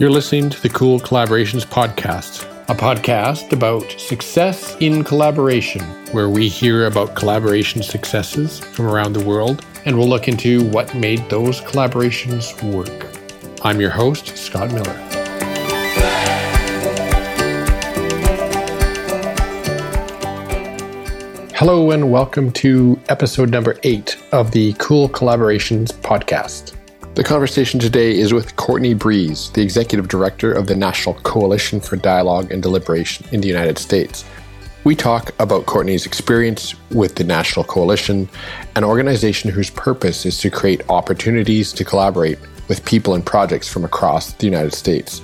You're listening to the Cool Collaborations Podcast, a podcast about success in collaboration, where we hear about collaboration successes from around the world and we'll look into what made those collaborations work. I'm your host, Scott Miller. Hello, and welcome to episode number eight of the Cool Collaborations podcast. The conversation today is with Courtney Breese, the executive director of the National Coalition for Dialogue and Deliberation in the United States. We talk about Courtney's experience with the National Coalition, an organization whose purpose is to create opportunities to collaborate with people and projects from across the United States.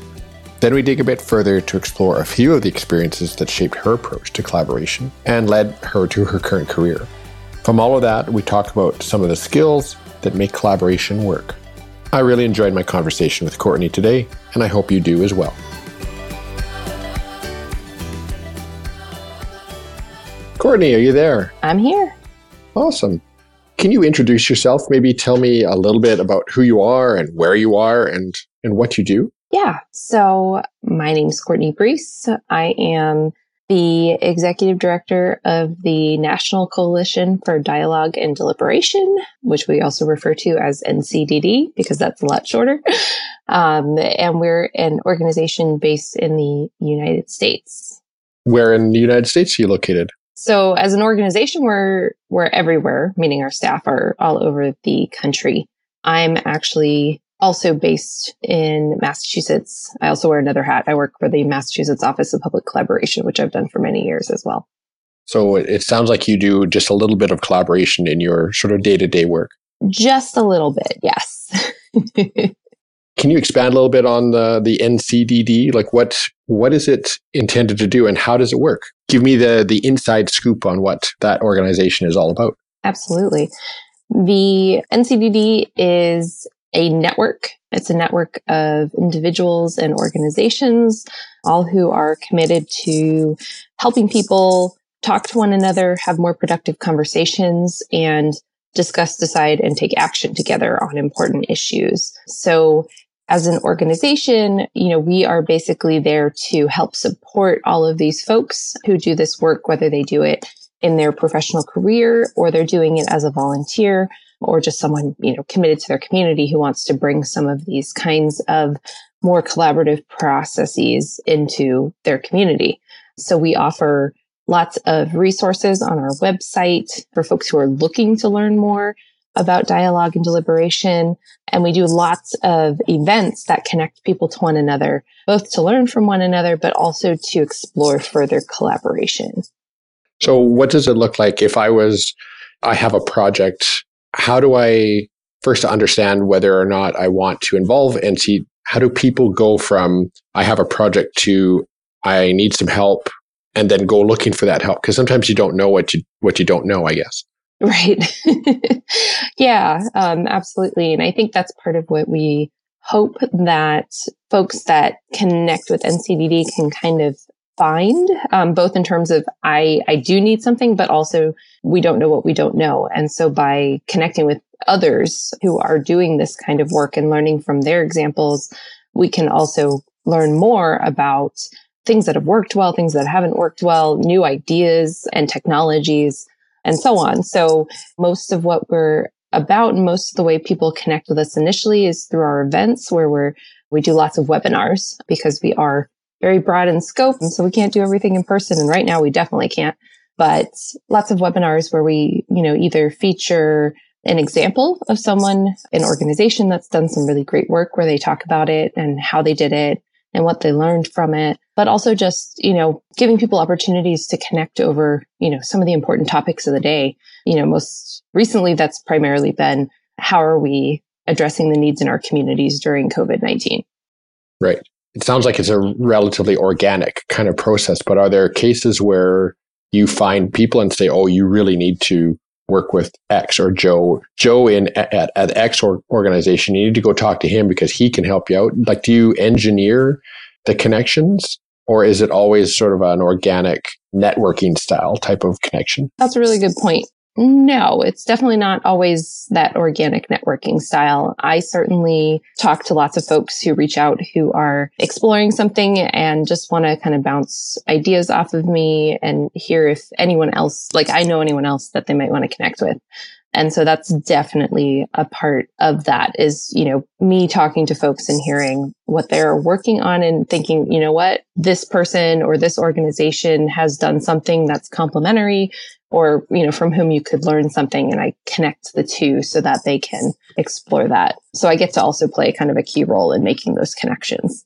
Then we dig a bit further to explore a few of the experiences that shaped her approach to collaboration and led her to her current career. From all of that, we talk about some of the skills that make collaboration work. I really enjoyed my conversation with Courtney today, and I hope you do as well. Courtney, are you there? I'm here. Awesome. Can you introduce yourself? Maybe tell me a little bit about who you are and where you are and, and what you do? Yeah. So my name is Courtney Breese. I am the executive director of the National Coalition for Dialogue and Deliberation, which we also refer to as NCDD because that's a lot shorter. Um, and we're an organization based in the United States. Where in the United States are you located? So as an organization, we're, we're everywhere, meaning our staff are all over the country. I'm actually also based in Massachusetts. I also wear another hat. I work for the Massachusetts Office of Public Collaboration, which I've done for many years as well. So it sounds like you do just a little bit of collaboration in your sort of day to day work. Just a little bit, yes. Can you expand a little bit on the, the NCDD? Like what what is it intended to do and how does it work? Give me the the inside scoop on what that organization is all about. Absolutely. The NCDD is a network. It's a network of individuals and organizations, all who are committed to helping people talk to one another, have more productive conversations, and discuss, decide, and take action together on important issues. So as an organization, you know, we are basically there to help support all of these folks who do this work, whether they do it in their professional career or they're doing it as a volunteer or just someone, you know, committed to their community who wants to bring some of these kinds of more collaborative processes into their community. So we offer lots of resources on our website for folks who are looking to learn more about dialogue and deliberation. And we do lots of events that connect people to one another, both to learn from one another, but also to explore further collaboration. So what does it look like if I was, I have a project how do I first understand whether or not I want to involve NC? How do people go from I have a project to I need some help and then go looking for that help? Because sometimes you don't know what you what you don't know, I guess. Right. yeah, um, absolutely. And I think that's part of what we hope that folks that connect with NCDD can kind of find, um, both in terms of I, I do need something, but also we don't know what we don't know. And so by connecting with others who are doing this kind of work and learning from their examples, we can also learn more about things that have worked well, things that haven't worked well, new ideas and technologies and so on. So most of what we're about and most of the way people connect with us initially is through our events where we're we do lots of webinars because we are very broad in scope. And so we can't do everything in person. And right now we definitely can't, but lots of webinars where we, you know, either feature an example of someone, an organization that's done some really great work where they talk about it and how they did it and what they learned from it, but also just, you know, giving people opportunities to connect over, you know, some of the important topics of the day. You know, most recently that's primarily been how are we addressing the needs in our communities during COVID-19? Right it sounds like it's a relatively organic kind of process, but are there cases where you find people and say, oh, you really need to work with X or Joe, Joe in at, at X organization, you need to go talk to him because he can help you out. Like, do you engineer the connections or is it always sort of an organic networking style type of connection? That's a really good point. No, it's definitely not always that organic networking style. I certainly talk to lots of folks who reach out who are exploring something and just want to kind of bounce ideas off of me and hear if anyone else, like I know anyone else that they might want to connect with. And so that's definitely a part of that is, you know, me talking to folks and hearing what they're working on and thinking, you know what, this person or this organization has done something that's complementary or, you know, from whom you could learn something. And I connect the two so that they can explore that. So I get to also play kind of a key role in making those connections.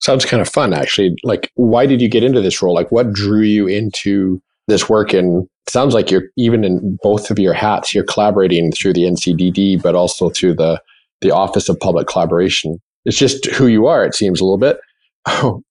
Sounds kind of fun, actually. Like, why did you get into this role? Like, what drew you into this work and sounds like you're even in both of your hats you're collaborating through the ncdd but also through the the office of public collaboration it's just who you are it seems a little bit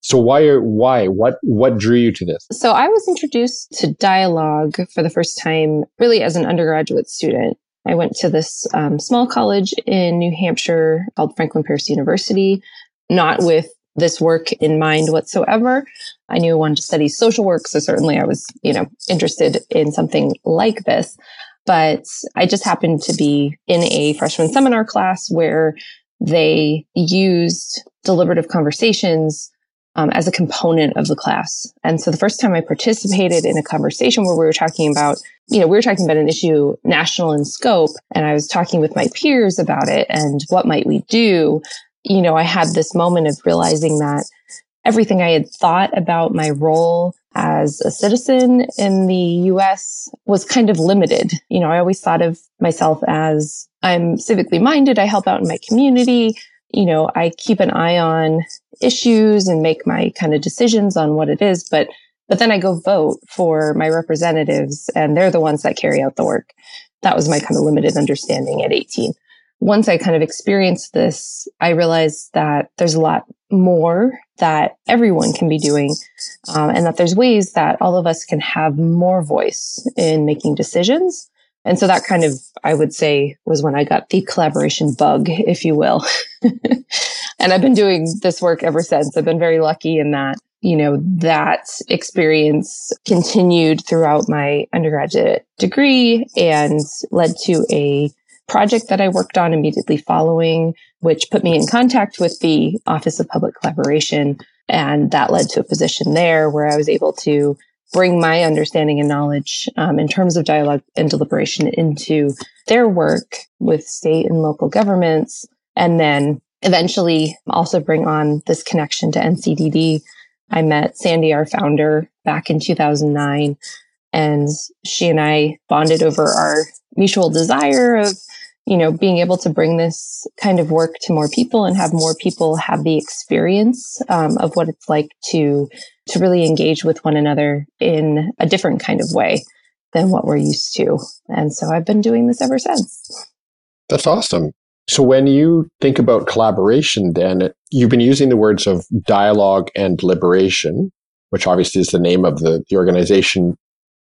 so why are why what what drew you to this so i was introduced to dialogue for the first time really as an undergraduate student i went to this um, small college in new hampshire called franklin pierce university not with this work in mind whatsoever. I knew I wanted to study social work. So certainly I was, you know, interested in something like this. But I just happened to be in a freshman seminar class where they used deliberative conversations um, as a component of the class. And so the first time I participated in a conversation where we were talking about, you know, we were talking about an issue national in scope, and I was talking with my peers about it and what might we do you know, I had this moment of realizing that everything I had thought about my role as a citizen in the US was kind of limited. You know, I always thought of myself as I'm civically minded. I help out in my community. You know, I keep an eye on issues and make my kind of decisions on what it is. But, but then I go vote for my representatives and they're the ones that carry out the work. That was my kind of limited understanding at 18 once I kind of experienced this, I realized that there's a lot more that everyone can be doing, um, and that there's ways that all of us can have more voice in making decisions. And so that kind of, I would say, was when I got the collaboration bug, if you will. and I've been doing this work ever since. I've been very lucky in that, you know, that experience continued throughout my undergraduate degree and led to a project that I worked on immediately following, which put me in contact with the Office of Public Collaboration. And that led to a position there where I was able to bring my understanding and knowledge um, in terms of dialogue and deliberation into their work with state and local governments. And then eventually also bring on this connection to NCDD. I met Sandy, our founder, back in 2009, and she and I bonded over our mutual desire of you know, being able to bring this kind of work to more people and have more people have the experience um, of what it's like to to really engage with one another in a different kind of way than what we're used to. And so I've been doing this ever since. That's awesome. So when you think about collaboration, then you've been using the words of dialogue and liberation, which obviously is the name of the, the organization.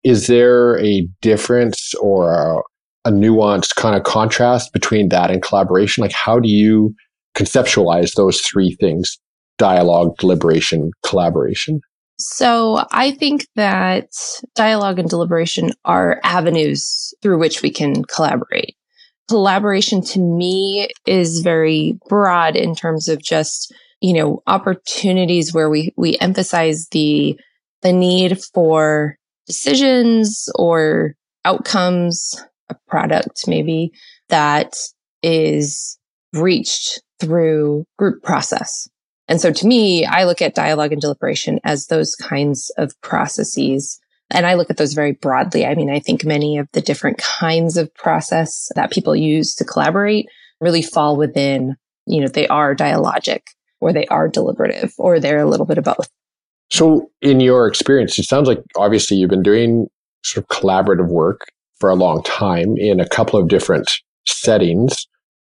Is there a difference or a nuanced kind of contrast between that and collaboration? Like, how do you conceptualize those three things dialogue, deliberation, collaboration? So I think that dialogue and deliberation are avenues through which we can collaborate. Collaboration to me is very broad in terms of just, you know, opportunities where we, we emphasize the, the need for decisions or outcomes a product maybe that is reached through group process. And so to me, I look at dialogue and deliberation as those kinds of processes. And I look at those very broadly. I mean, I think many of the different kinds of process that people use to collaborate really fall within, you know, they are dialogic or they are deliberative or they're a little bit of both. So in your experience, it sounds like obviously you've been doing sort of collaborative work for a long time in a couple of different settings.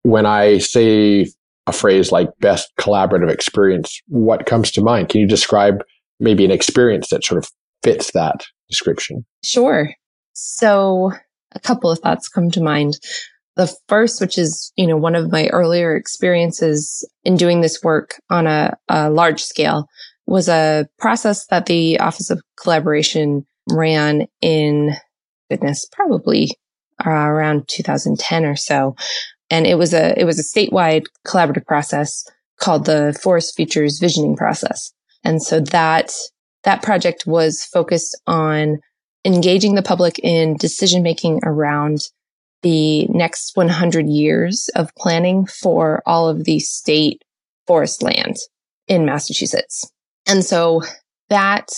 When I say a phrase like best collaborative experience, what comes to mind? Can you describe maybe an experience that sort of fits that description? Sure. So a couple of thoughts come to mind. The first, which is, you know, one of my earlier experiences in doing this work on a, a large scale was a process that the Office of Collaboration ran in goodness, probably uh, around 2010 or so. And it was a, it was a statewide collaborative process called the Forest Futures Visioning Process. And so that, that project was focused on engaging the public in decision making around the next 100 years of planning for all of the state forest land in Massachusetts. And so that,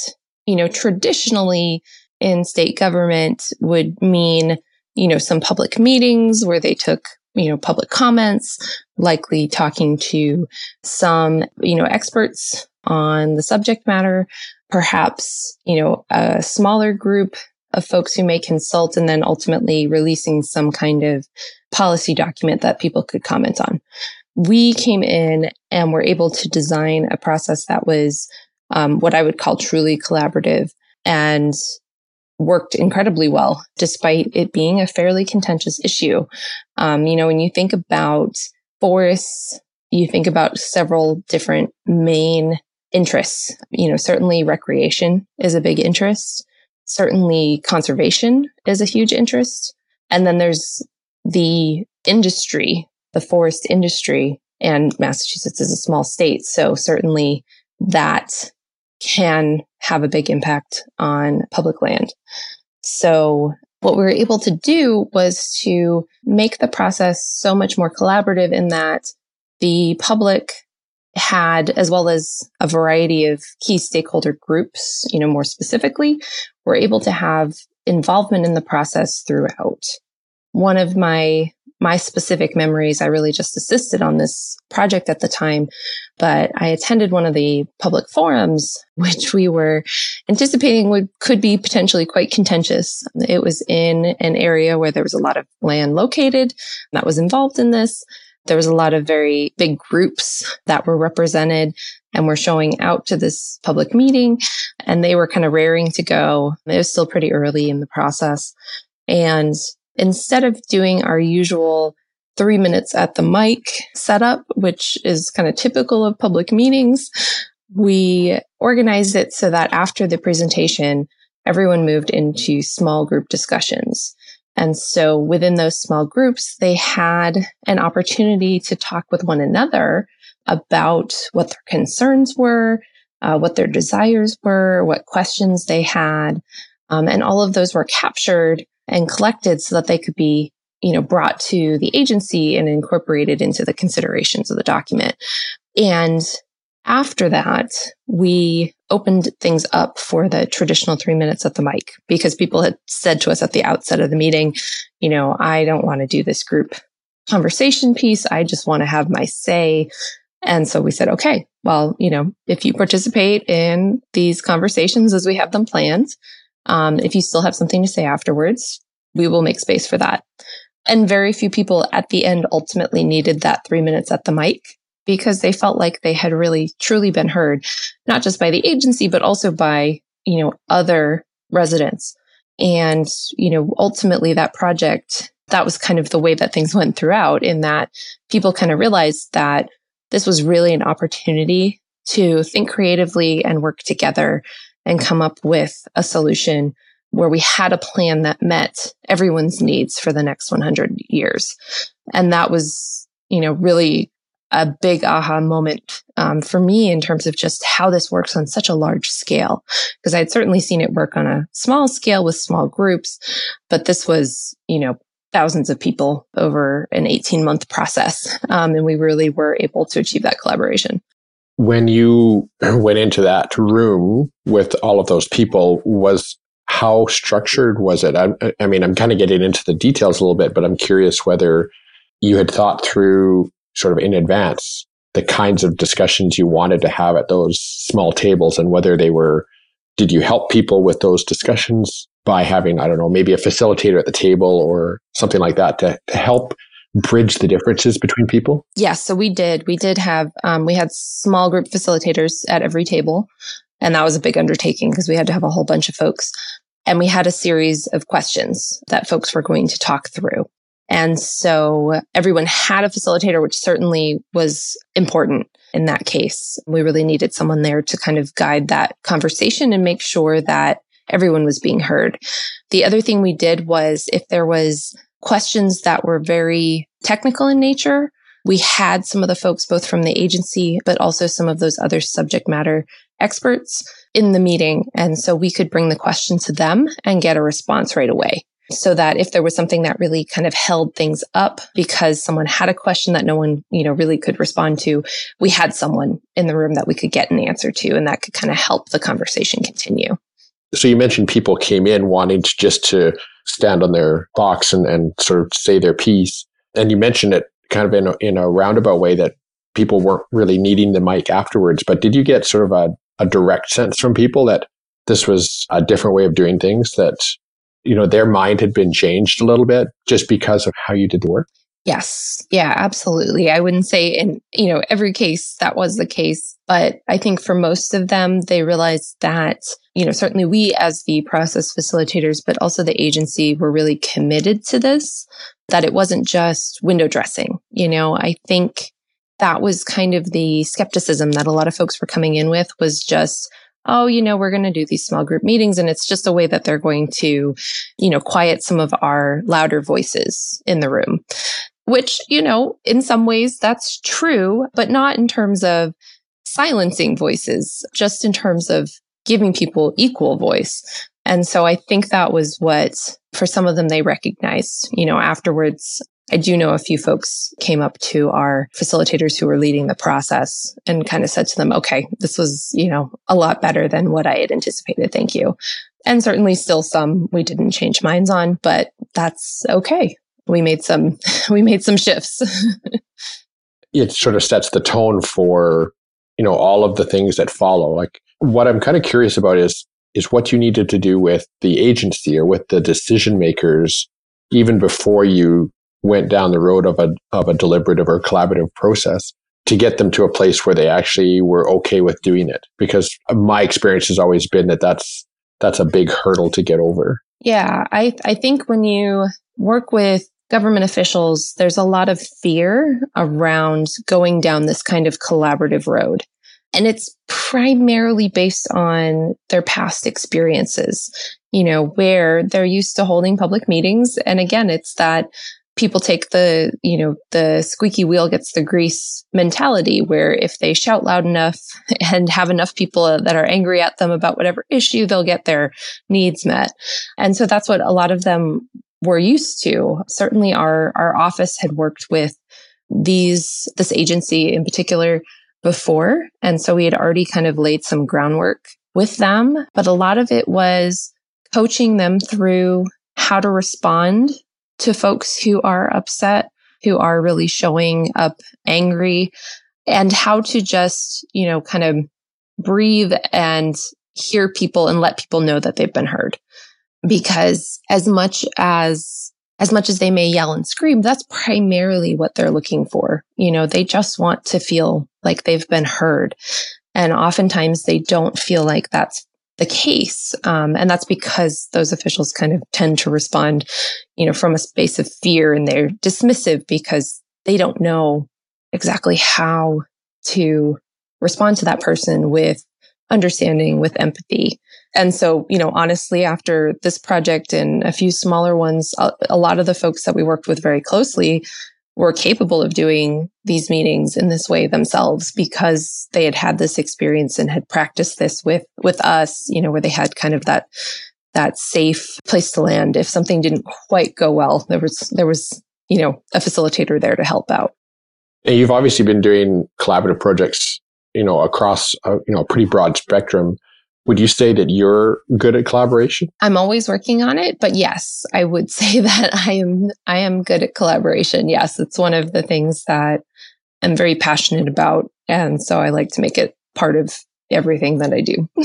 you know, traditionally in state government would mean, you know, some public meetings where they took, you know, public comments, likely talking to some, you know, experts on the subject matter, perhaps, you know, a smaller group of folks who may consult and then ultimately releasing some kind of policy document that people could comment on. We came in and were able to design a process that was um, what I would call truly collaborative and worked incredibly well, despite it being a fairly contentious issue. Um, you know, when you think about forests, you think about several different main interests. You know, certainly recreation is a big interest. Certainly conservation is a huge interest. And then there's the industry, the forest industry, and Massachusetts is a small state. So certainly that can have a big impact on public land. So what we were able to do was to make the process so much more collaborative in that the public had, as well as a variety of key stakeholder groups, you know, more specifically, were able to have involvement in the process throughout. One of my my specific memories, I really just assisted on this project at the time, but I attended one of the public forums, which we were anticipating would could be potentially quite contentious. It was in an area where there was a lot of land located that was involved in this. There was a lot of very big groups that were represented and were showing out to this public meeting and they were kind of raring to go. It was still pretty early in the process. And instead of doing our usual three minutes at the mic setup, which is kind of typical of public meetings, we organized it so that after the presentation, everyone moved into small group discussions. And so within those small groups, they had an opportunity to talk with one another about what their concerns were, uh, what their desires were, what questions they had. Um, and all of those were captured and collected so that they could be, you know, brought to the agency and incorporated into the considerations of the document. And after that, we opened things up for the traditional three minutes at the mic because people had said to us at the outset of the meeting, you know, I don't want to do this group conversation piece. I just want to have my say. And so we said, okay, well, you know, if you participate in these conversations as we have them planned, um, if you still have something to say afterwards, we will make space for that. And very few people at the end ultimately needed that three minutes at the mic because they felt like they had really truly been heard, not just by the agency, but also by, you know, other residents. And, you know, ultimately that project, that was kind of the way that things went throughout in that people kind of realized that this was really an opportunity to think creatively and work together and come up with a solution where we had a plan that met everyone's needs for the next 100 years. And that was, you know, really a big aha moment um, for me in terms of just how this works on such a large scale. Because I had certainly seen it work on a small scale with small groups, but this was, you know, thousands of people over an 18 month process. Um, and we really were able to achieve that collaboration when you went into that room with all of those people was how structured was it? I, I, mean i'm kind of getting into the details a little bit but i'm curious whether you had thought through sort of in advance the kinds of discussions you wanted to have at those small tables and whether they were did you help people with those discussions by having i don't know maybe a facilitator at the table or something like that to, to help bridge the differences between people? Yes. So we did. We did have, um, we had small group facilitators at every table. And that was a big undertaking because we had to have a whole bunch of folks. And we had a series of questions that folks were going to talk through. And so everyone had a facilitator, which certainly was important in that case. We really needed someone there to kind of guide that conversation and make sure that everyone was being heard. The other thing we did was if there was questions that were very technical in nature. We had some of the folks, both from the agency, but also some of those other subject matter experts in the meeting. And so we could bring the question to them and get a response right away so that if there was something that really kind of held things up because someone had a question that no one, you know, really could respond to, we had someone in the room that we could get an answer to and that could kind of help the conversation continue. So you mentioned people came in wanting to just to stand on their box and, and sort of say their piece. And you mentioned it kind of in a, in a roundabout way that people weren't really needing the mic afterwards. But did you get sort of a, a direct sense from people that this was a different way of doing things that you know, their mind had been changed a little bit just because of how you did the work? Yes. Yeah, absolutely. I wouldn't say in, you know, every case that was the case, but I think for most of them, they realized that, you know, certainly we as the process facilitators, but also the agency were really committed to this, that it wasn't just window dressing. You know, I think that was kind of the skepticism that a lot of folks were coming in with was just, oh, you know, we're going to do these small group meetings. And it's just a way that they're going to, you know, quiet some of our louder voices in the room, which, you know, in some ways that's true, but not in terms of silencing voices, just in terms of giving people equal voice. And so I think that was what for some of them they recognized, you know, afterwards I do know a few folks came up to our facilitators who were leading the process and kind of said to them, okay, this was, you know, a lot better than what I had anticipated. Thank you. And certainly still some we didn't change minds on, but that's okay. We made some, we made some shifts. it sort of sets the tone for, you know, all of the things that follow. Like what I'm kind of curious about is, is what you needed to do with the agency or with the decision makers even before you went down the road of a of a deliberative or collaborative process to get them to a place where they actually were okay with doing it? Because my experience has always been that that's that's a big hurdle to get over. Yeah i i think when you work with government officials there's a lot of fear around going down this kind of collaborative road and it's primarily based on their past experiences you know where they're used to holding public meetings and again it's that people take the, you know, the squeaky wheel gets the grease mentality where if they shout loud enough and have enough people that are angry at them about whatever issue, they'll get their needs met. And so that's what a lot of them were used to. Certainly our, our office had worked with these, this agency in particular before. And so we had already kind of laid some groundwork with them, but a lot of it was coaching them through how to respond to folks who are upset, who are really showing up angry and how to just, you know, kind of breathe and hear people and let people know that they've been heard. Because as much as as much as they may yell and scream, that's primarily what they're looking for. You know, they just want to feel like they've been heard. And oftentimes they don't feel like that's the case. Um, and that's because those officials kind of tend to respond, you know, from a space of fear and they're dismissive because they don't know exactly how to respond to that person with understanding, with empathy. And so, you know, honestly, after this project and a few smaller ones, a, a lot of the folks that we worked with very closely were capable of doing these meetings in this way themselves because they had had this experience and had practiced this with with us you know where they had kind of that that safe place to land. If something didn't quite go well there was there was you know a facilitator there to help out. And you've obviously been doing collaborative projects you know across a, you know a pretty broad spectrum would you say that you're good at collaboration? I'm always working on it, but yes, I would say that I am I am good at collaboration. Yes, it's one of the things that I'm very passionate about and so I like to make it part of everything that I do.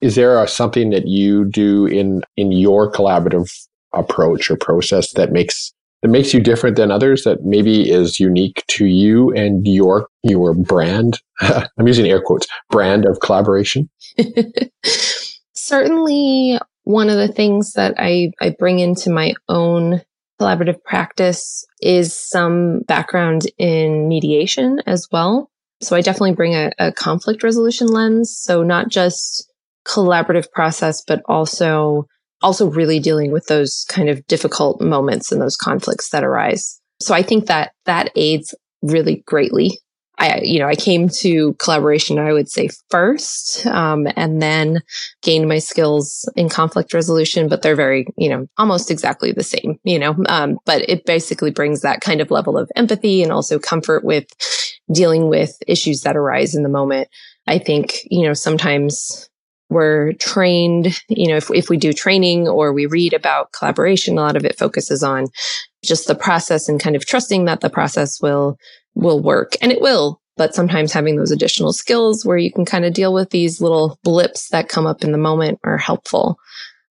Is there a, something that you do in in your collaborative approach or process that makes that makes you different than others that maybe is unique to you and your your brand. I'm using air quotes brand of collaboration. Certainly one of the things that i i bring into my own collaborative practice is some background in mediation as well. So i definitely bring a, a conflict resolution lens. So not just collaborative process but also also really dealing with those kind of difficult moments and those conflicts that arise. So I think that that aids really greatly. I, you know, I came to collaboration, I would say first, um, and then gained my skills in conflict resolution, but they're very, you know, almost exactly the same, you know, um, but it basically brings that kind of level of empathy and also comfort with dealing with issues that arise in the moment. I think, you know, sometimes we're trained, you know, if, if we do training or we read about collaboration, a lot of it focuses on just the process and kind of trusting that the process will, will work and it will. But sometimes having those additional skills where you can kind of deal with these little blips that come up in the moment are helpful.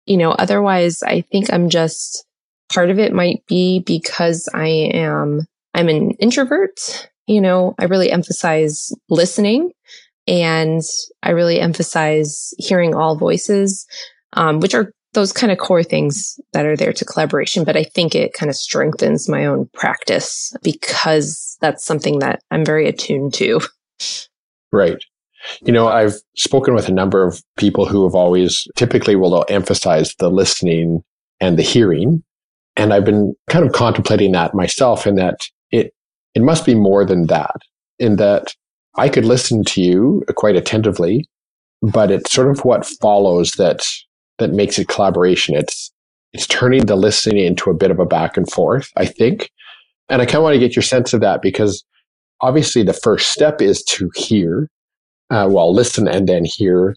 You know, otherwise I think I'm just part of it might be because I am, I'm an introvert. You know, I really emphasize listening and I really emphasize hearing all voices, um, which are those kind of core things that are there to collaboration. But I think it kind of strengthens my own practice because that's something that I'm very attuned to. Right. You know, I've spoken with a number of people who have always typically will emphasize the listening and the hearing. And I've been kind of contemplating that myself in that it, it must be more than that, in that I could listen to you quite attentively, but it's sort of what follows that that makes it collaboration. It's it's turning the listening into a bit of a back and forth, I think. And I kind of want to get your sense of that because obviously the first step is to hear, uh, well, listen and then hear,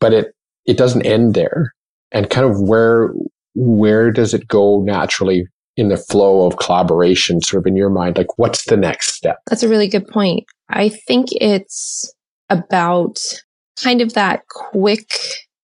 but it it doesn't end there. And kind of where where does it go naturally in the flow of collaboration, sort of in your mind? Like, what's the next step? That's a really good point. I think it's about kind of that quick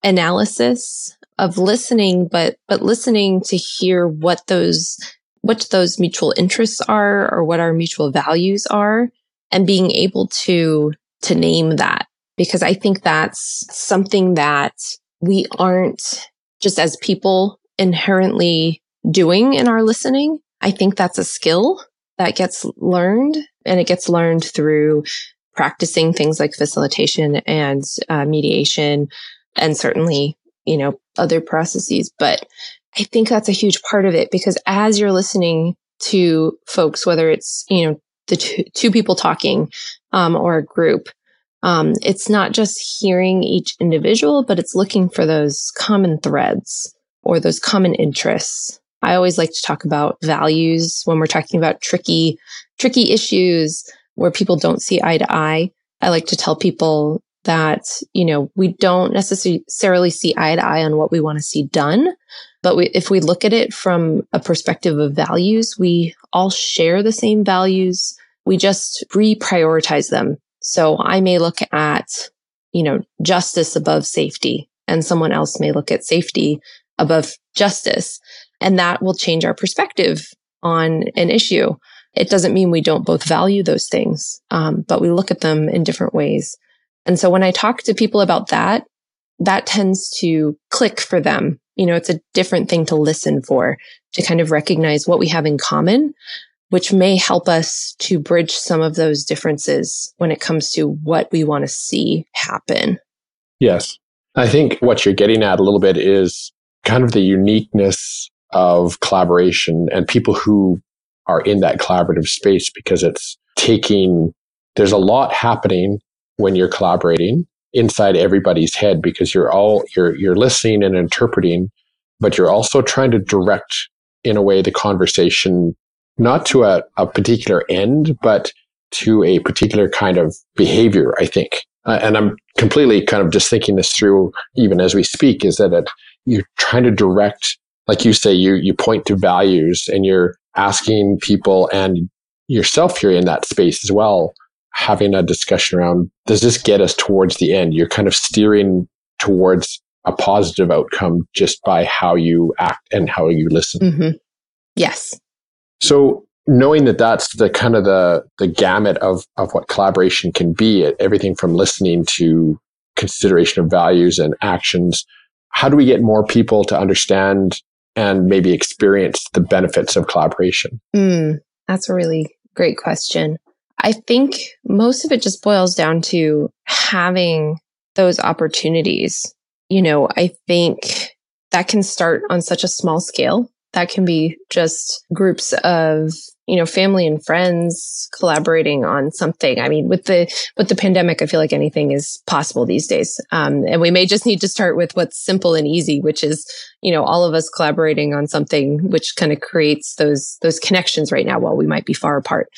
analysis of listening, but, but listening to hear what those, what those mutual interests are or what our mutual values are and being able to, to name that. Because I think that's something that we aren't just as people inherently doing in our listening. I think that's a skill that gets learned and it gets learned through practicing things like facilitation and uh, mediation and certainly, you know, other processes. But I think that's a huge part of it because as you're listening to folks, whether it's, you know, the two, two people talking, um, or a group, um, it's not just hearing each individual, but it's looking for those common threads or those common interests. I always like to talk about values when we're talking about tricky, tricky issues where people don't see eye to eye. I like to tell people that, you know, we don't necessarily see eye to eye on what we want to see done. But we, if we look at it from a perspective of values, we all share the same values. We just reprioritize them. So I may look at, you know, justice above safety and someone else may look at safety above justice. And that will change our perspective on an issue. It doesn't mean we don't both value those things, um, but we look at them in different ways. And so when I talk to people about that, that tends to click for them. You know, it's a different thing to listen for, to kind of recognize what we have in common, which may help us to bridge some of those differences when it comes to what we want to see happen. Yes. I think what you're getting at a little bit is kind of the uniqueness of collaboration and people who are in that collaborative space because it's taking, there's a lot happening when you're collaborating inside everybody's head because you're all, you're, you're listening and interpreting, but you're also trying to direct in a way the conversation, not to a, a particular end, but to a particular kind of behavior, I think. Uh, and I'm completely kind of just thinking this through even as we speak is that it, you're trying to direct like you say, you, you point to values and you're asking people and yourself here in that space as well, having a discussion around, does this get us towards the end? You're kind of steering towards a positive outcome just by how you act and how you listen. Mm-hmm. Yes. So knowing that that's the kind of the, the gamut of, of what collaboration can be, everything from listening to consideration of values and actions, how do we get more people to understand and maybe experience the benefits of collaboration? Mm, that's a really great question. I think most of it just boils down to having those opportunities. You know, I think that can start on such a small scale. That can be just groups of you know, family and friends collaborating on something. I mean, with the, with the pandemic, I feel like anything is possible these days. Um, and we may just need to start with what's simple and easy, which is, you know, all of us collaborating on something, which kind of creates those, those connections right now while we might be far apart.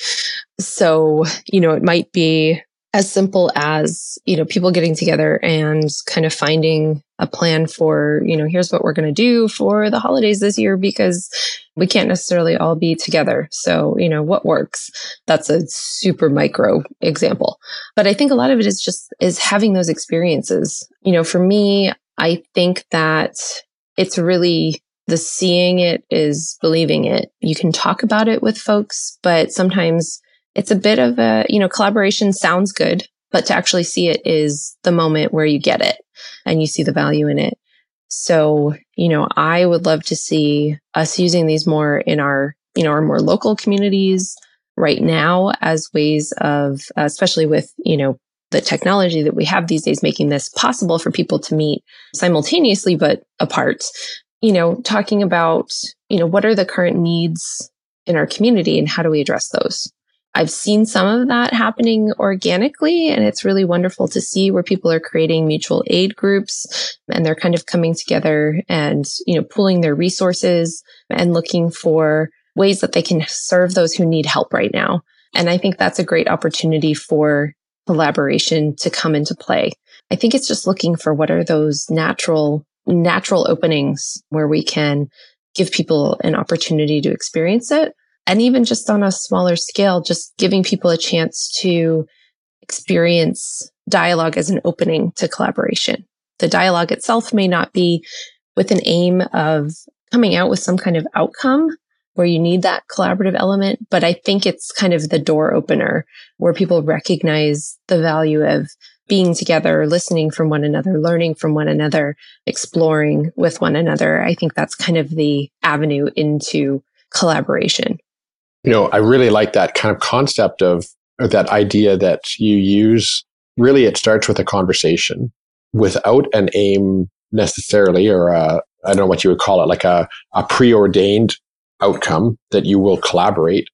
So, you know, it might be as simple as, you know, people getting together and kind of finding a plan for, you know, here's what we're going to do for the holidays this year because we can't necessarily all be together. So, you know, what works? That's a super micro example. But I think a lot of it is just is having those experiences. You know, for me, I think that it's really the seeing it is believing it. You can talk about it with folks, but sometimes it's a bit of a, you know, collaboration sounds good, but to actually see it is the moment where you get it and you see the value in it. So, you know, I would love to see us using these more in our, you know, our more local communities right now as ways of, especially with, you know, the technology that we have these days making this possible for people to meet simultaneously but apart. You know, talking about, you know, what are the current needs in our community and how do we address those? I've seen some of that happening organically and it's really wonderful to see where people are creating mutual aid groups and they're kind of coming together and, you know, pooling their resources and looking for ways that they can serve those who need help right now. And I think that's a great opportunity for collaboration to come into play. I think it's just looking for what are those natural, natural openings where we can give people an opportunity to experience it and even just on a smaller scale, just giving people a chance to experience dialogue as an opening to collaboration. The dialogue itself may not be with an aim of coming out with some kind of outcome where you need that collaborative element, but I think it's kind of the door opener where people recognize the value of being together, listening from one another, learning from one another, exploring with one another. I think that's kind of the avenue into collaboration. You know, I really like that kind of concept of that idea that you use. Really, it starts with a conversation without an aim necessarily, or I don't know what you would call it, like a, a preordained outcome that you will collaborate.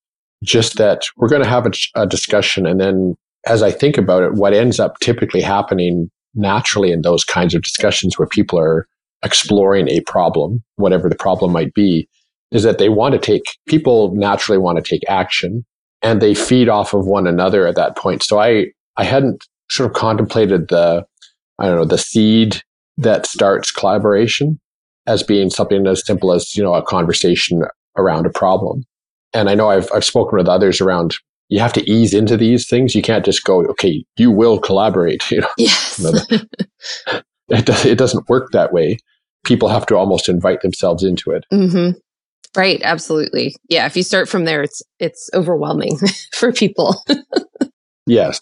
Just that we're going to have a, a discussion. And then as I think about it, what ends up typically happening naturally in those kinds of discussions where people are exploring a problem, whatever the problem might be, is that they want to take, people naturally want to take action and they feed off of one another at that point. So I, I hadn't sort of contemplated the, I don't know, the seed that starts collaboration as being something as simple as, you know, a conversation around a problem. And I know I've, I've spoken with others around you have to ease into these things. You can't just go, okay, you will collaborate. You know, yes. it, does, it doesn't work that way. People have to almost invite themselves into it. Mm-hmm. Right, absolutely. Yeah, if you start from there, it's it's overwhelming for people. yes.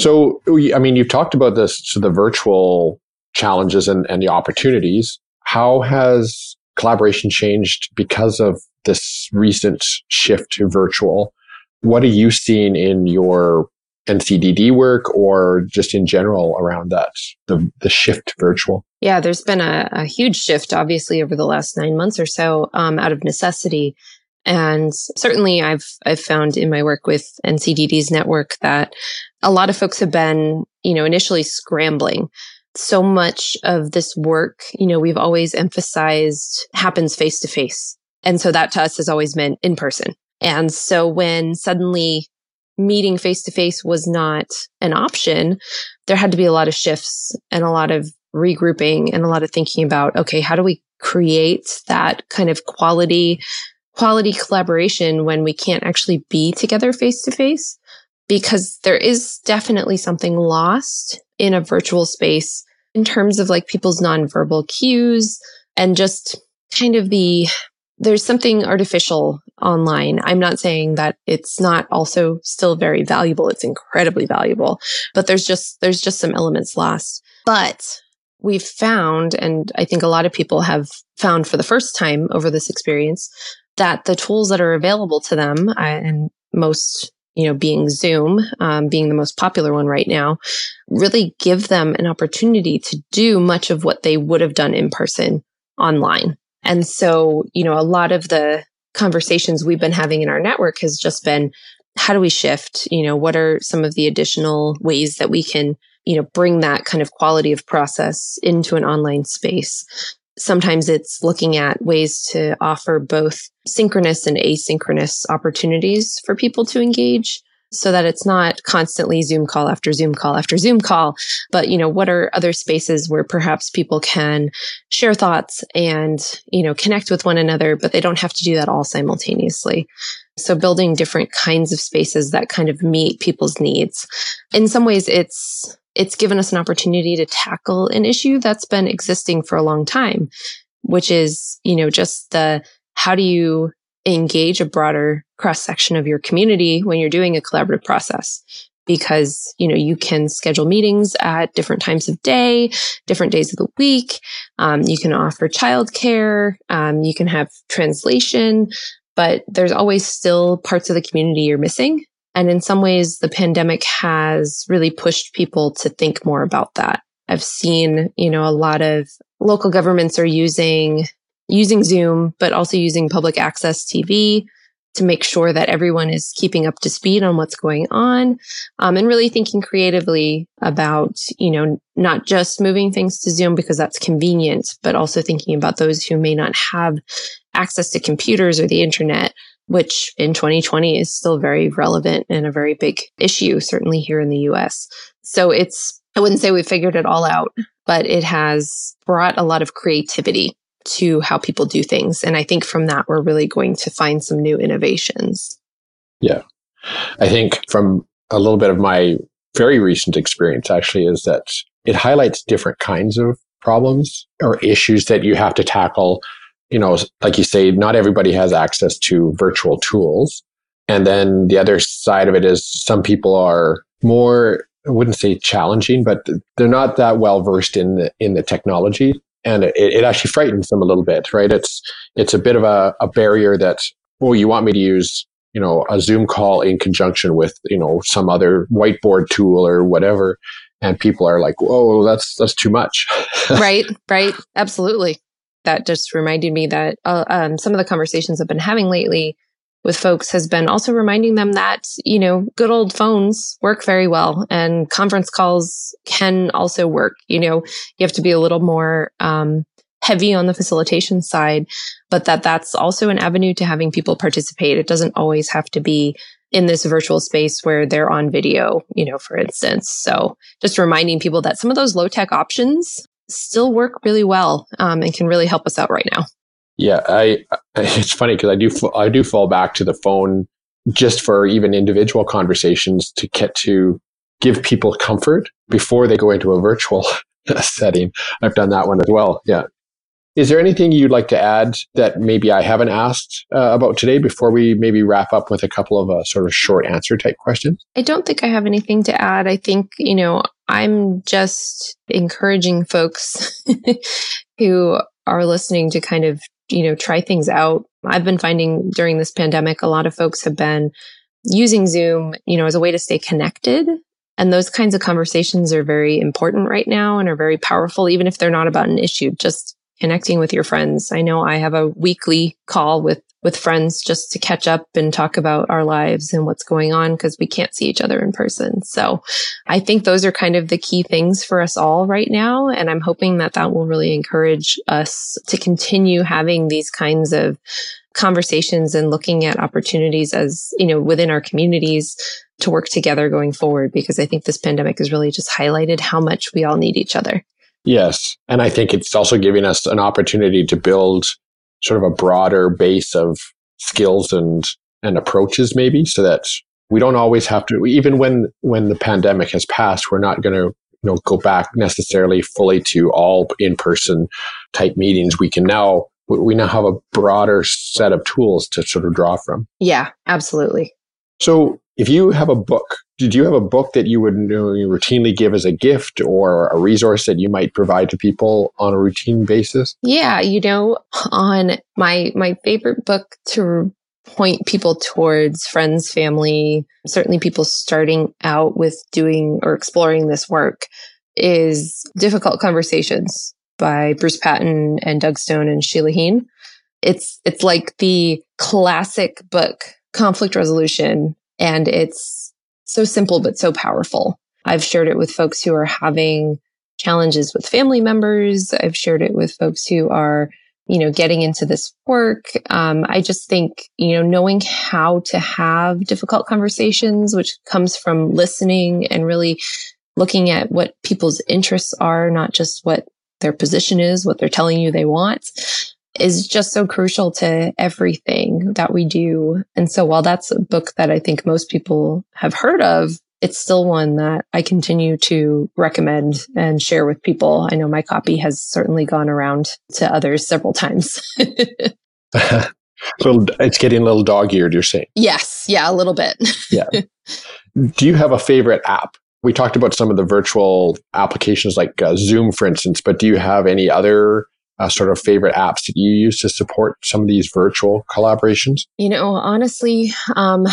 So, oh, I mean, you've talked about this, so the virtual challenges and, and the opportunities. How has collaboration changed because of this recent shift to virtual? What are you seeing in your NCDD work or just in general around that, the, the shift virtual? Yeah, there's been a, a, huge shift, obviously, over the last nine months or so, um, out of necessity. And certainly I've, I've found in my work with NCDD's network that a lot of folks have been, you know, initially scrambling. So much of this work, you know, we've always emphasized happens face to face. And so that to us has always meant in person. And so when suddenly meeting face to face was not an option, there had to be a lot of shifts and a lot of regrouping and a lot of thinking about, okay, how do we create that kind of quality, quality collaboration when we can't actually be together face to face? Because there is definitely something lost in a virtual space in terms of like people's nonverbal cues and just kind of the there's something artificial online. I'm not saying that it's not also still very valuable. It's incredibly valuable, but there's just, there's just some elements lost. But we've found, and I think a lot of people have found for the first time over this experience that the tools that are available to them and most you know, being Zoom, um, being the most popular one right now, really give them an opportunity to do much of what they would have done in person online. And so, you know, a lot of the conversations we've been having in our network has just been how do we shift? You know, what are some of the additional ways that we can, you know, bring that kind of quality of process into an online space? Sometimes it's looking at ways to offer both synchronous and asynchronous opportunities for people to engage so that it's not constantly Zoom call after Zoom call after Zoom call. But, you know, what are other spaces where perhaps people can share thoughts and, you know, connect with one another, but they don't have to do that all simultaneously. So building different kinds of spaces that kind of meet people's needs. In some ways, it's, it's given us an opportunity to tackle an issue that's been existing for a long time, which is, you know, just the, how do you engage a broader cross section of your community when you're doing a collaborative process. Because you know you can schedule meetings at different times of day different days of the week. Um, you can offer childcare. Um, you can have translation. But there's always still parts of the community you're missing. And in some ways the pandemic has really pushed people to think more about that. I've seen you know a lot of local governments are using using Zoom, but also using public access TV to make sure that everyone is keeping up to speed on what's going on um, and really thinking creatively about you know not just moving things to zoom because that's convenient but also thinking about those who may not have access to computers or the internet which in 2020 is still very relevant and a very big issue certainly here in the us so it's i wouldn't say we figured it all out but it has brought a lot of creativity to how people do things. And I think from that, we're really going to find some new innovations. Yeah. I think from a little bit of my very recent experience actually is that it highlights different kinds of problems or issues that you have to tackle. You know, like you say, not everybody has access to virtual tools. And then the other side of it is some people are more I wouldn't say challenging, but they're not that well versed in the in the technology and it, it actually frightens them a little bit, right? It's it's a bit of a, a barrier that oh, you want me to use you know a Zoom call in conjunction with you know some other whiteboard tool or whatever, and people are like, "Whoa, that's that's too much." right, right, absolutely. That just reminded me that uh, um, some of the conversations I've been having lately with folks has been also reminding them that, you know, good old phones work very well and conference calls can also work. You know, you have to be a little more, um, heavy on the facilitation side, but that that's also an avenue to having people participate. It doesn't always have to be in this virtual space where they're on video, you know, for instance. So just reminding people that some of those low tech options still work really well um, and can really help us out right now. Yeah, I. It's funny because I do I do fall back to the phone just for even individual conversations to get to give people comfort before they go into a virtual setting. I've done that one as well. Yeah. Is there anything you'd like to add that maybe I haven't asked uh, about today before we maybe wrap up with a couple of uh, sort of short answer type questions? I don't think I have anything to add. I think, you know, I'm just encouraging folks who are listening to kind of you know, try things out. I've been finding during this pandemic, a lot of folks have been using Zoom, you know, as a way to stay connected. And those kinds of conversations are very important right now and are very powerful, even if they're not about an issue, just connecting with your friends. I know I have a weekly call with with friends just to catch up and talk about our lives and what's going on because we can't see each other in person. So I think those are kind of the key things for us all right now. And I'm hoping that that will really encourage us to continue having these kinds of conversations and looking at opportunities as, you know, within our communities to work together going forward because I think this pandemic has really just highlighted how much we all need each other. Yes. And I think it's also giving us an opportunity to build sort of a broader base of skills and and approaches maybe so that we don't always have to even when when the pandemic has passed we're not going to you know go back necessarily fully to all in-person type meetings. We can now we now have a broader set of tools to sort of draw from. Yeah absolutely so if you have a book did you have a book that you would routinely give as a gift or a resource that you might provide to people on a routine basis? Yeah, you know, on my my favorite book to point people towards friends, family, certainly people starting out with doing or exploring this work is difficult conversations by Bruce Patton and Doug Stone and Sheila Heen. It's it's like the classic book conflict resolution and it's so simple but so powerful. I've shared it with folks who are having challenges with family members. I've shared it with folks who are, you know, getting into this work. Um, I just think, you know, knowing how to have difficult conversations, which comes from listening and really looking at what people's interests are, not just what their position is, what they're telling you they want is just so crucial to everything that we do. And so while that's a book that I think most people have heard of, it's still one that I continue to recommend and share with people. I know my copy has certainly gone around to others several times. little, it's getting a little dog eared, you're saying? Yes. Yeah, a little bit. yeah. Do you have a favorite app? We talked about some of the virtual applications like uh, Zoom, for instance, but do you have any other uh, sort of favorite apps that you use to support some of these virtual collaborations? You know, honestly, um,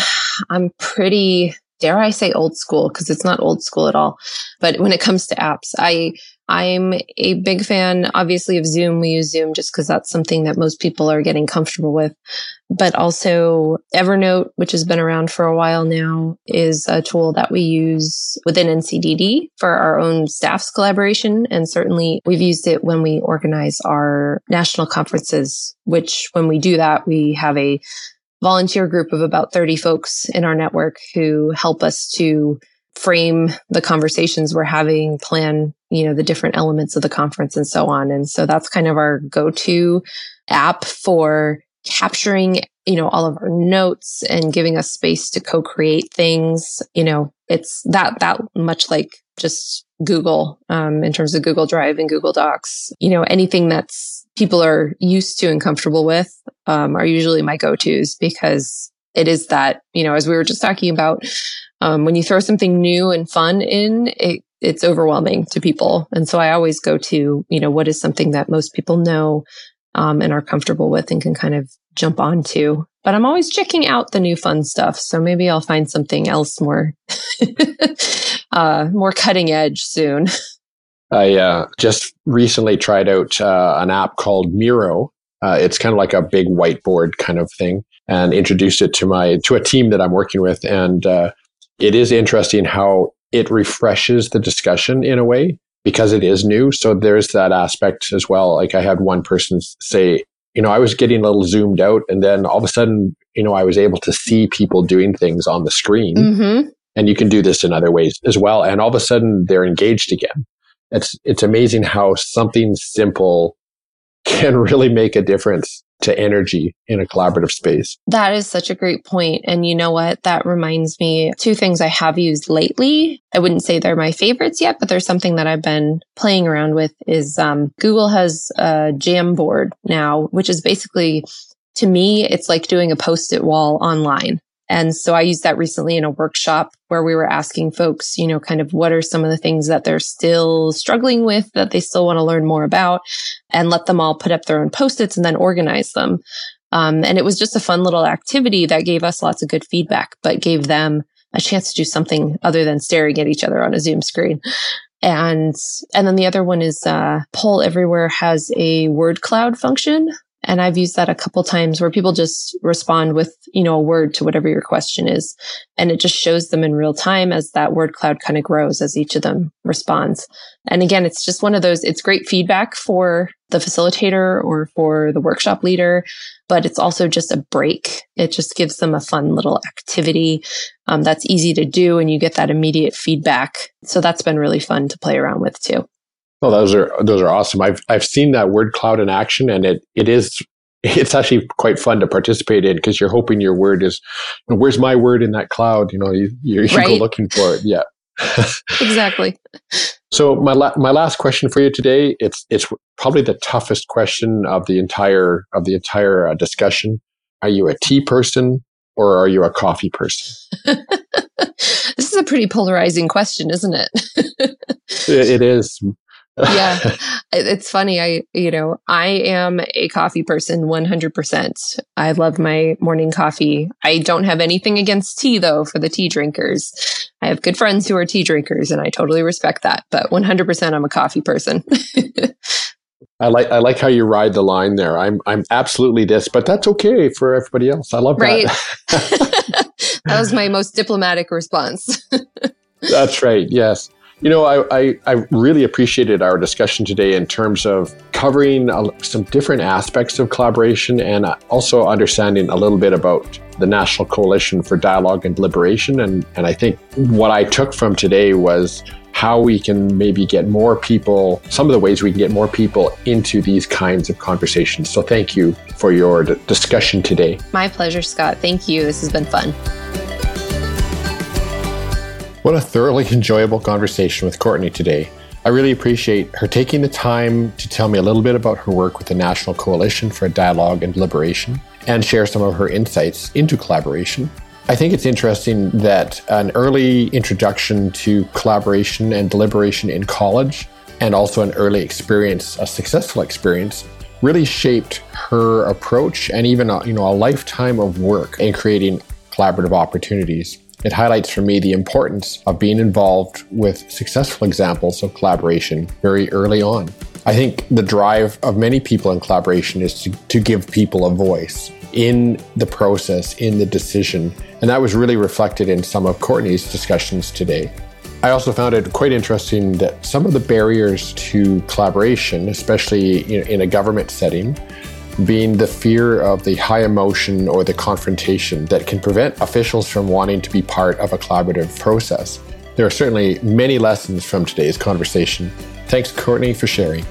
I'm pretty dare I say old school because it's not old school at all. But when it comes to apps, I I'm a big fan, obviously, of Zoom. We use Zoom just because that's something that most people are getting comfortable with. But also Evernote, which has been around for a while now, is a tool that we use within NCDD for our own staff's collaboration. And certainly we've used it when we organize our national conferences, which when we do that, we have a volunteer group of about 30 folks in our network who help us to frame the conversations we're having, plan, you know, the different elements of the conference and so on. And so that's kind of our go-to app for capturing, you know, all of our notes and giving us space to co-create things. You know, it's that, that much like just Google, um, in terms of Google Drive and Google Docs, you know, anything that's people are used to and comfortable with um, are usually my go-tos because it is that you know as we were just talking about um, when you throw something new and fun in it, it's overwhelming to people and so i always go to you know what is something that most people know um, and are comfortable with and can kind of jump onto but i'm always checking out the new fun stuff so maybe i'll find something else more uh, more cutting edge soon I uh, just recently tried out uh, an app called Miro. Uh, it's kind of like a big whiteboard kind of thing, and introduced it to my to a team that I'm working with. And uh, it is interesting how it refreshes the discussion in a way because it is new. So there's that aspect as well. Like I had one person say, you know, I was getting a little zoomed out, and then all of a sudden, you know, I was able to see people doing things on the screen. Mm-hmm. And you can do this in other ways as well. And all of a sudden, they're engaged again it's it's amazing how something simple can really make a difference to energy in a collaborative space. That is such a great point. And you know what? That reminds me two things I have used lately. I wouldn't say they're my favorites yet, but there's something that I've been playing around with is um, Google has a Jamboard now, which is basically to me, it's like doing a post-it wall online. And so I used that recently in a workshop where we were asking folks, you know, kind of what are some of the things that they're still struggling with that they still want to learn more about and let them all put up their own post-its and then organize them. Um, and it was just a fun little activity that gave us lots of good feedback, but gave them a chance to do something other than staring at each other on a Zoom screen. And, and then the other one is, uh, Poll Everywhere has a word cloud function and I've used that a couple times where people just respond with, you know, a word to whatever your question is. And it just shows them in real time as that word cloud kind of grows as each of them responds. And again, it's just one of those, it's great feedback for the facilitator or for the workshop leader, but it's also just a break. It just gives them a fun little activity um, that's easy to do and you get that immediate feedback. So that's been really fun to play around with too. Oh, those are those are awesome. I've I've seen that word cloud in action, and it it is it's actually quite fun to participate in because you're hoping your word is where's my word in that cloud? You know, you you, you right. go looking for it. Yeah, exactly. So my la- my last question for you today it's it's probably the toughest question of the entire of the entire uh, discussion. Are you a tea person or are you a coffee person? this is a pretty polarizing question, isn't it? it, it is yeah. It's funny. I, you know, I am a coffee person 100%. I love my morning coffee. I don't have anything against tea though for the tea drinkers. I have good friends who are tea drinkers and I totally respect that, but 100% I'm a coffee person. I like I like how you ride the line there. I'm I'm absolutely this, but that's okay for everybody else. I love right. that. that was my most diplomatic response. that's right. Yes. You know, I, I, I, really appreciated our discussion today in terms of covering uh, some different aspects of collaboration and uh, also understanding a little bit about the National Coalition for Dialogue and Deliberation. And, and I think what I took from today was how we can maybe get more people, some of the ways we can get more people into these kinds of conversations. So thank you for your discussion today. My pleasure, Scott. Thank you. This has been fun. What a thoroughly enjoyable conversation with Courtney today. I really appreciate her taking the time to tell me a little bit about her work with the National Coalition for Dialogue and Deliberation and share some of her insights into collaboration. I think it's interesting that an early introduction to collaboration and deliberation in college and also an early experience, a successful experience, really shaped her approach and even a, you know a lifetime of work in creating collaborative opportunities. It highlights for me the importance of being involved with successful examples of collaboration very early on. I think the drive of many people in collaboration is to, to give people a voice in the process, in the decision. And that was really reflected in some of Courtney's discussions today. I also found it quite interesting that some of the barriers to collaboration, especially in a government setting, being the fear of the high emotion or the confrontation that can prevent officials from wanting to be part of a collaborative process. There are certainly many lessons from today's conversation. Thanks, Courtney, for sharing.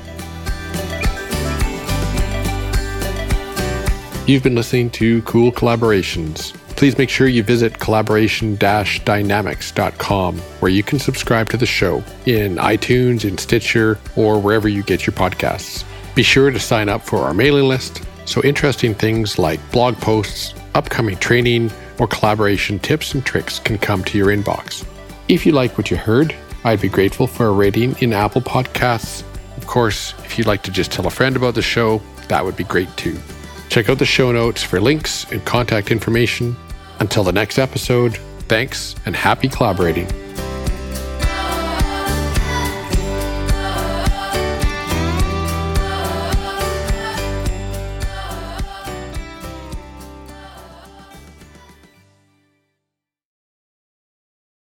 You've been listening to Cool Collaborations. Please make sure you visit collaboration dynamics.com where you can subscribe to the show in iTunes, in Stitcher, or wherever you get your podcasts. Be sure to sign up for our mailing list so interesting things like blog posts, upcoming training, or collaboration tips and tricks can come to your inbox. If you like what you heard, I'd be grateful for a rating in Apple Podcasts. Of course, if you'd like to just tell a friend about the show, that would be great too. Check out the show notes for links and contact information. Until the next episode, thanks and happy collaborating.